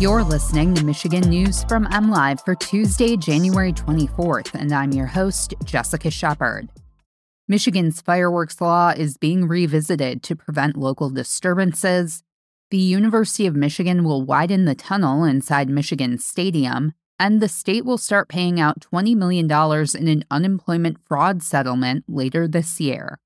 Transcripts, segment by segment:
You're listening to Michigan News from MLive for Tuesday, January 24th, and I'm your host, Jessica Shepard. Michigan's fireworks law is being revisited to prevent local disturbances. The University of Michigan will widen the tunnel inside Michigan Stadium, and the state will start paying out $20 million in an unemployment fraud settlement later this year.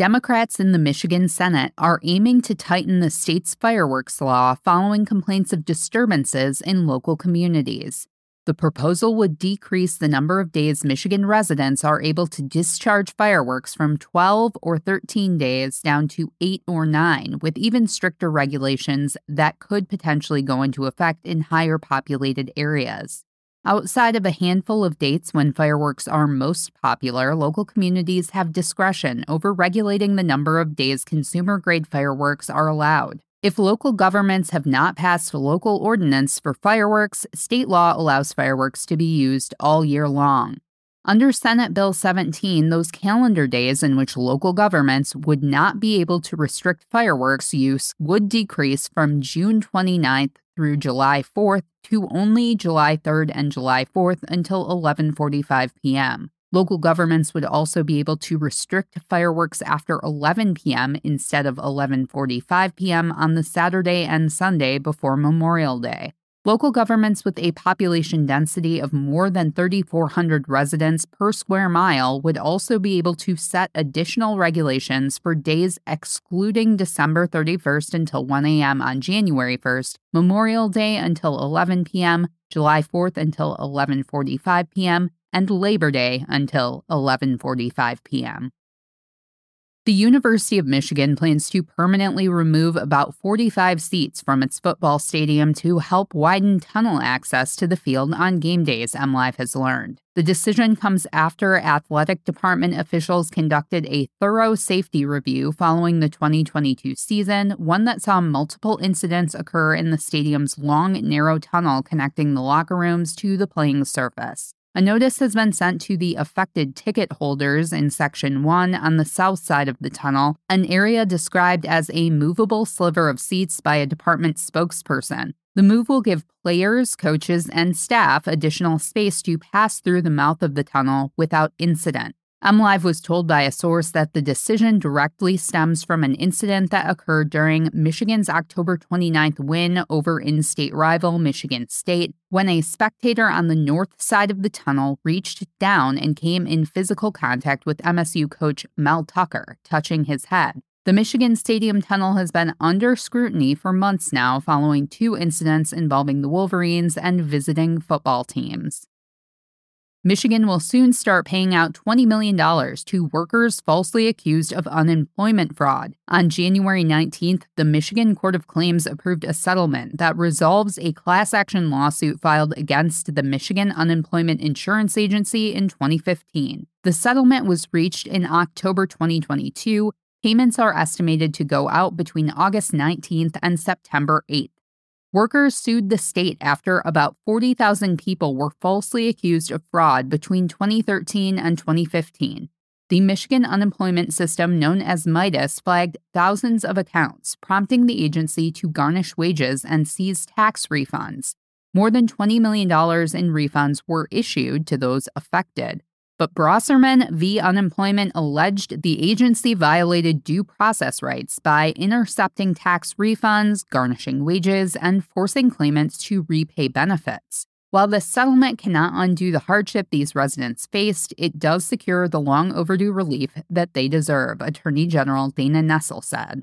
Democrats in the Michigan Senate are aiming to tighten the state's fireworks law following complaints of disturbances in local communities. The proposal would decrease the number of days Michigan residents are able to discharge fireworks from 12 or 13 days down to 8 or 9, with even stricter regulations that could potentially go into effect in higher populated areas. Outside of a handful of dates when fireworks are most popular, local communities have discretion over regulating the number of days consumer grade fireworks are allowed. If local governments have not passed a local ordinance for fireworks, state law allows fireworks to be used all year long. Under Senate Bill 17, those calendar days in which local governments would not be able to restrict fireworks use would decrease from June 29th through July 4th to only July 3rd and July 4th until 11:45 p.m. Local governments would also be able to restrict fireworks after 11 p.m. instead of 11:45 p.m. on the Saturday and Sunday before Memorial Day. Local governments with a population density of more than 3,400 residents per square mile would also be able to set additional regulations for days excluding December 31st until 1 a.m. on January 1st, Memorial Day until 11 p.m., July 4th until 11:45 p.m., and Labor Day until 11:45 p.m. The University of Michigan plans to permanently remove about 45 seats from its football stadium to help widen tunnel access to the field on game days, MLive has learned. The decision comes after athletic department officials conducted a thorough safety review following the 2022 season, one that saw multiple incidents occur in the stadium's long, narrow tunnel connecting the locker rooms to the playing surface. A notice has been sent to the affected ticket holders in Section 1 on the south side of the tunnel, an area described as a movable sliver of seats by a department spokesperson. The move will give players, coaches, and staff additional space to pass through the mouth of the tunnel without incident. MLive was told by a source that the decision directly stems from an incident that occurred during Michigan's October 29th win over in state rival Michigan State when a spectator on the north side of the tunnel reached down and came in physical contact with MSU coach Mel Tucker, touching his head. The Michigan Stadium tunnel has been under scrutiny for months now following two incidents involving the Wolverines and visiting football teams. Michigan will soon start paying out $20 million to workers falsely accused of unemployment fraud. On January 19th, the Michigan Court of Claims approved a settlement that resolves a class action lawsuit filed against the Michigan Unemployment Insurance Agency in 2015. The settlement was reached in October 2022. Payments are estimated to go out between August 19th and September 8th. Workers sued the state after about 40,000 people were falsely accused of fraud between 2013 and 2015. The Michigan unemployment system, known as MIDAS, flagged thousands of accounts, prompting the agency to garnish wages and seize tax refunds. More than $20 million in refunds were issued to those affected. But Bauserman v. Unemployment alleged the agency violated due process rights by intercepting tax refunds, garnishing wages, and forcing claimants to repay benefits. While the settlement cannot undo the hardship these residents faced, it does secure the long overdue relief that they deserve, Attorney General Dana Nessel said.